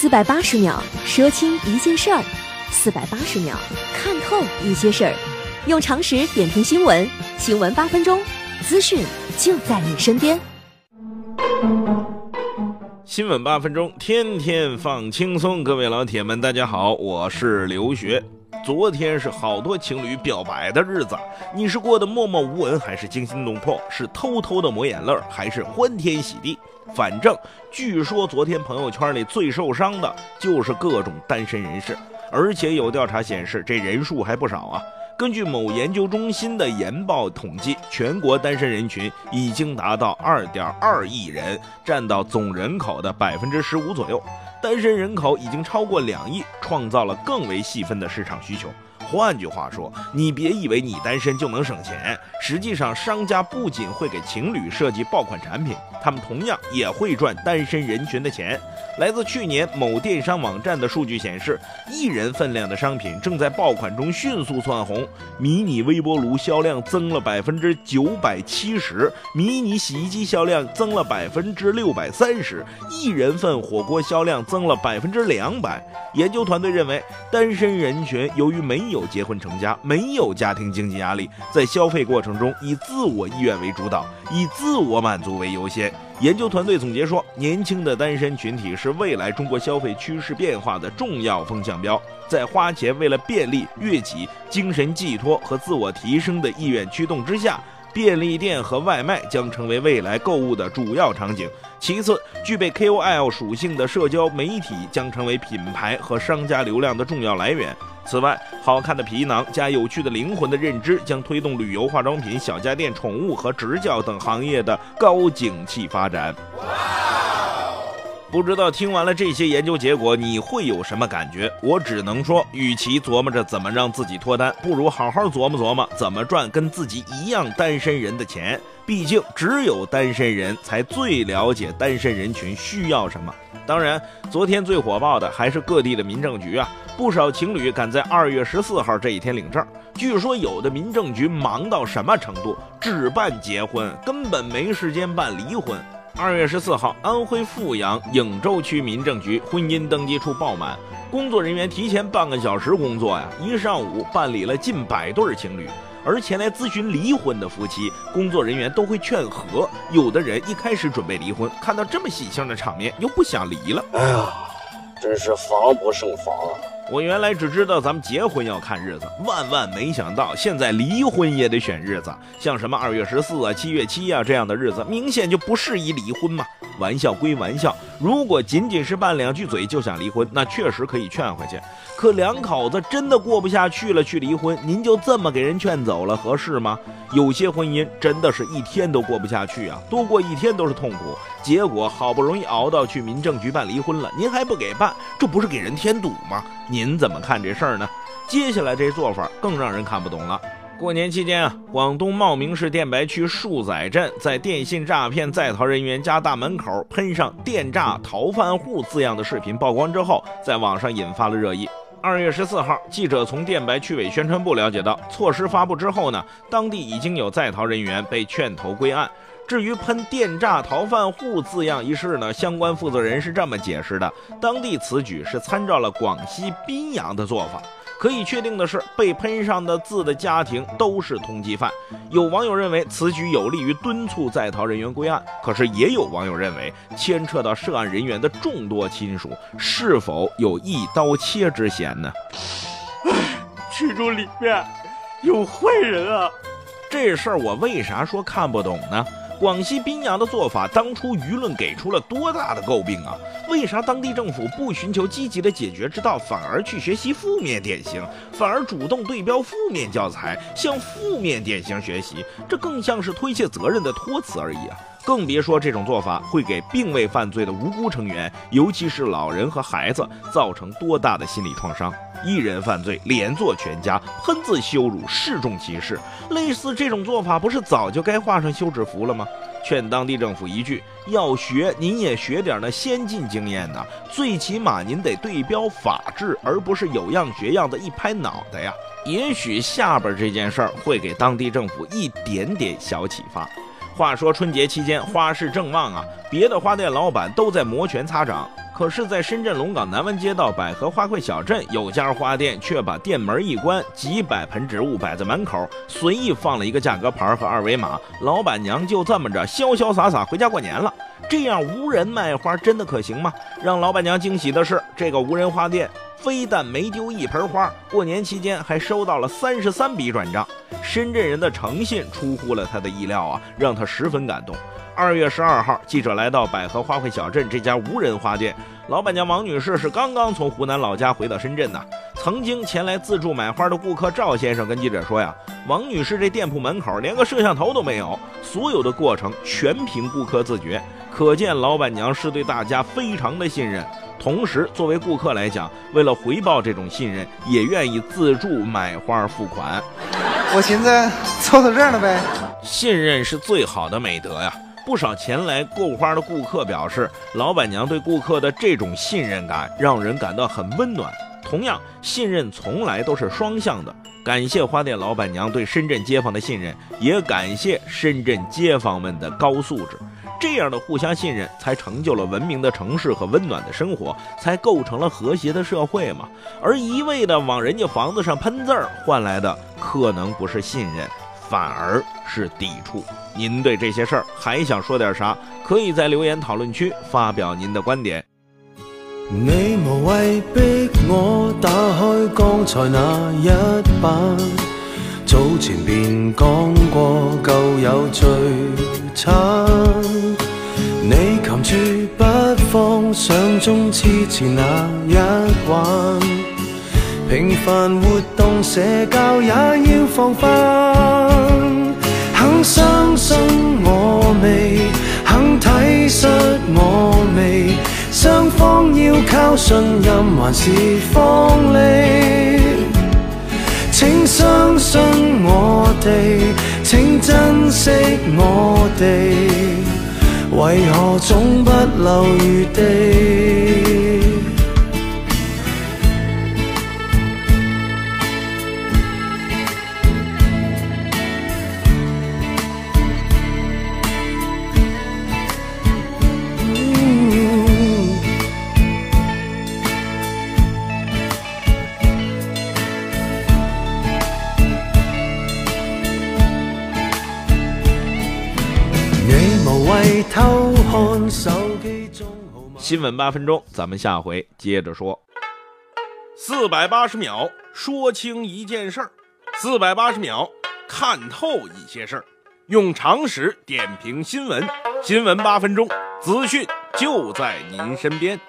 四百八十秒说清一件事儿，四百八十秒看透一些事儿，用常识点评新闻，新闻八分钟，资讯就在你身边。新闻八分钟，天天放轻松。各位老铁们，大家好，我是刘学。昨天是好多情侣表白的日子，你是过得默默无闻，还是惊心动魄？是偷偷的抹眼泪，还是欢天喜地？反正据说昨天朋友圈里最受伤的就是各种单身人士，而且有调查显示，这人数还不少啊。根据某研究中心的研报统计，全国单身人群已经达到二点二亿人，占到总人口的百分之十五左右。单身人口已经超过两亿，创造了更为细分的市场需求。换句话说，你别以为你单身就能省钱，实际上商家不仅会给情侣设计爆款产品，他们同样也会赚单身人群的钱。来自去年某电商网站的数据显示，一人份量的商品正在爆款中迅速窜红。迷你微波炉销量增了百分之九百七十，迷你洗衣机销量增了百分之六百三十，一人份火锅销量增了百分之两百。研究团队认为，单身人群由于没有有结婚成家，没有家庭经济压力，在消费过程中以自我意愿为主导，以自我满足为优先。研究团队总结说，年轻的单身群体是未来中国消费趋势变化的重要风向标。在花钱为了便利、悦己、精神寄托和自我提升的意愿驱动之下，便利店和外卖将成为未来购物的主要场景。其次，具备 KOL 属性的社交媒体将成为品牌和商家流量的重要来源。此外，好看的皮囊加有趣的灵魂的认知，将推动旅游、化妆品、小家电、宠物和职教等行业的高景气发展。不知道听完了这些研究结果，你会有什么感觉？我只能说，与其琢磨着怎么让自己脱单，不如好好琢磨琢磨怎么赚跟自己一样单身人的钱。毕竟，只有单身人才最了解单身人群需要什么。当然，昨天最火爆的还是各地的民政局啊，不少情侣赶在二月十四号这一天领证。据说有的民政局忙到什么程度，只办结婚，根本没时间办离婚。二月十四号，安徽阜阳颍州区民政局婚姻登记处爆满，工作人员提前半个小时工作呀，一上午办理了近百对情侣。而前来咨询离婚的夫妻，工作人员都会劝和。有的人一开始准备离婚，看到这么喜庆的场面，又不想离了。哎呀，真是防不胜防啊！我原来只知道咱们结婚要看日子，万万没想到现在离婚也得选日子。像什么二月十四啊、七月七啊这样的日子，明显就不适宜离婚嘛。玩笑归玩笑，如果仅仅是拌两句嘴就想离婚，那确实可以劝回去。可两口子真的过不下去了，去离婚，您就这么给人劝走了，合适吗？有些婚姻真的是一天都过不下去啊，多过一天都是痛苦。结果好不容易熬到去民政局办离婚了，您还不给办，这不是给人添堵吗？您怎么看这事儿呢？接下来这做法更让人看不懂了。过年期间啊，广东茂名市电白区树仔镇在电信诈骗在逃人员家大门口喷上“电诈逃犯户”字样的视频曝光之后，在网上引发了热议。二月十四号，记者从电白区委宣传部了解到，措施发布之后呢，当地已经有在逃人员被劝投归案。至于喷“电诈逃犯户”字样一事呢，相关负责人是这么解释的：当地此举是参照了广西宾阳的做法。可以确定的是，被喷上的字的家庭都是通缉犯。有网友认为此举有利于敦促在逃人员归案，可是也有网友认为牵扯到涉案人员的众多亲属，是否有一刀切之嫌呢？剧组里面有坏人啊！这事儿我为啥说看不懂呢？广西宾阳的做法，当初舆论给出了多大的诟病啊？为啥当地政府不寻求积极的解决之道，反而去学习负面典型，反而主动对标负面教材，向负面典型学习？这更像是推卸责任的托词而已啊！更别说这种做法会给并未犯罪的无辜成员，尤其是老人和孩子，造成多大的心理创伤。一人犯罪，连坐全家，喷字羞辱，示众歧视，类似这种做法，不是早就该画上休止符了吗？劝当地政府一句：要学，您也学点那先进经验呐，最起码您得对标法治，而不是有样学样的一拍脑袋呀。也许下边这件事儿会给当地政府一点点小启发。话说春节期间花市正旺啊，别的花店老板都在摩拳擦掌。可是，在深圳龙岗南湾街道百合花卉小镇，有家花店却把店门一关，几百盆植物摆在门口，随意放了一个价格牌和二维码，老板娘就这么着潇潇洒洒回家过年了。这样无人卖花真的可行吗？让老板娘惊喜的是，这个无人花店非但没丢一盆花，过年期间还收到了三十三笔转账。深圳人的诚信出乎了他的意料啊，让他十分感动。二月十二号，记者来到百合花卉小镇这家无人花店，老板娘王女士是刚刚从湖南老家回到深圳的。曾经前来自助买花的顾客赵先生跟记者说呀，王女士这店铺门口连个摄像头都没有，所有的过程全凭顾客自觉，可见老板娘是对大家非常的信任。同时，作为顾客来讲，为了回报这种信任，也愿意自助买花付款。我寻思凑凑热闹呗，信任是最好的美德呀。不少前来购花的顾客表示，老板娘对顾客的这种信任感让人感到很温暖。同样，信任从来都是双向的。感谢花店老板娘对深圳街坊的信任，也感谢深圳街坊们的高素质。这样的互相信任，才成就了文明的城市和温暖的生活，才构成了和谐的社会嘛。而一味的往人家房子上喷字儿，换来的可能不是信任。反而是抵触。您对这些事儿还想说点啥？可以在留言讨论区发表您的观点。你无谓逼我打开刚才那一版，早前便讲过旧有最惨。你擒住不放，想中痴缠那一环。平凡活动社交也要防范，肯相信我未，肯体恤我未，双方要靠信任还是放力？请相信我哋，请珍惜我哋，为何总不留余地？新闻八分钟，咱们下回接着说。四百八十秒说清一件事儿，四百八十秒看透一些事儿，用常识点评新闻。新闻八分钟，资讯就在您身边。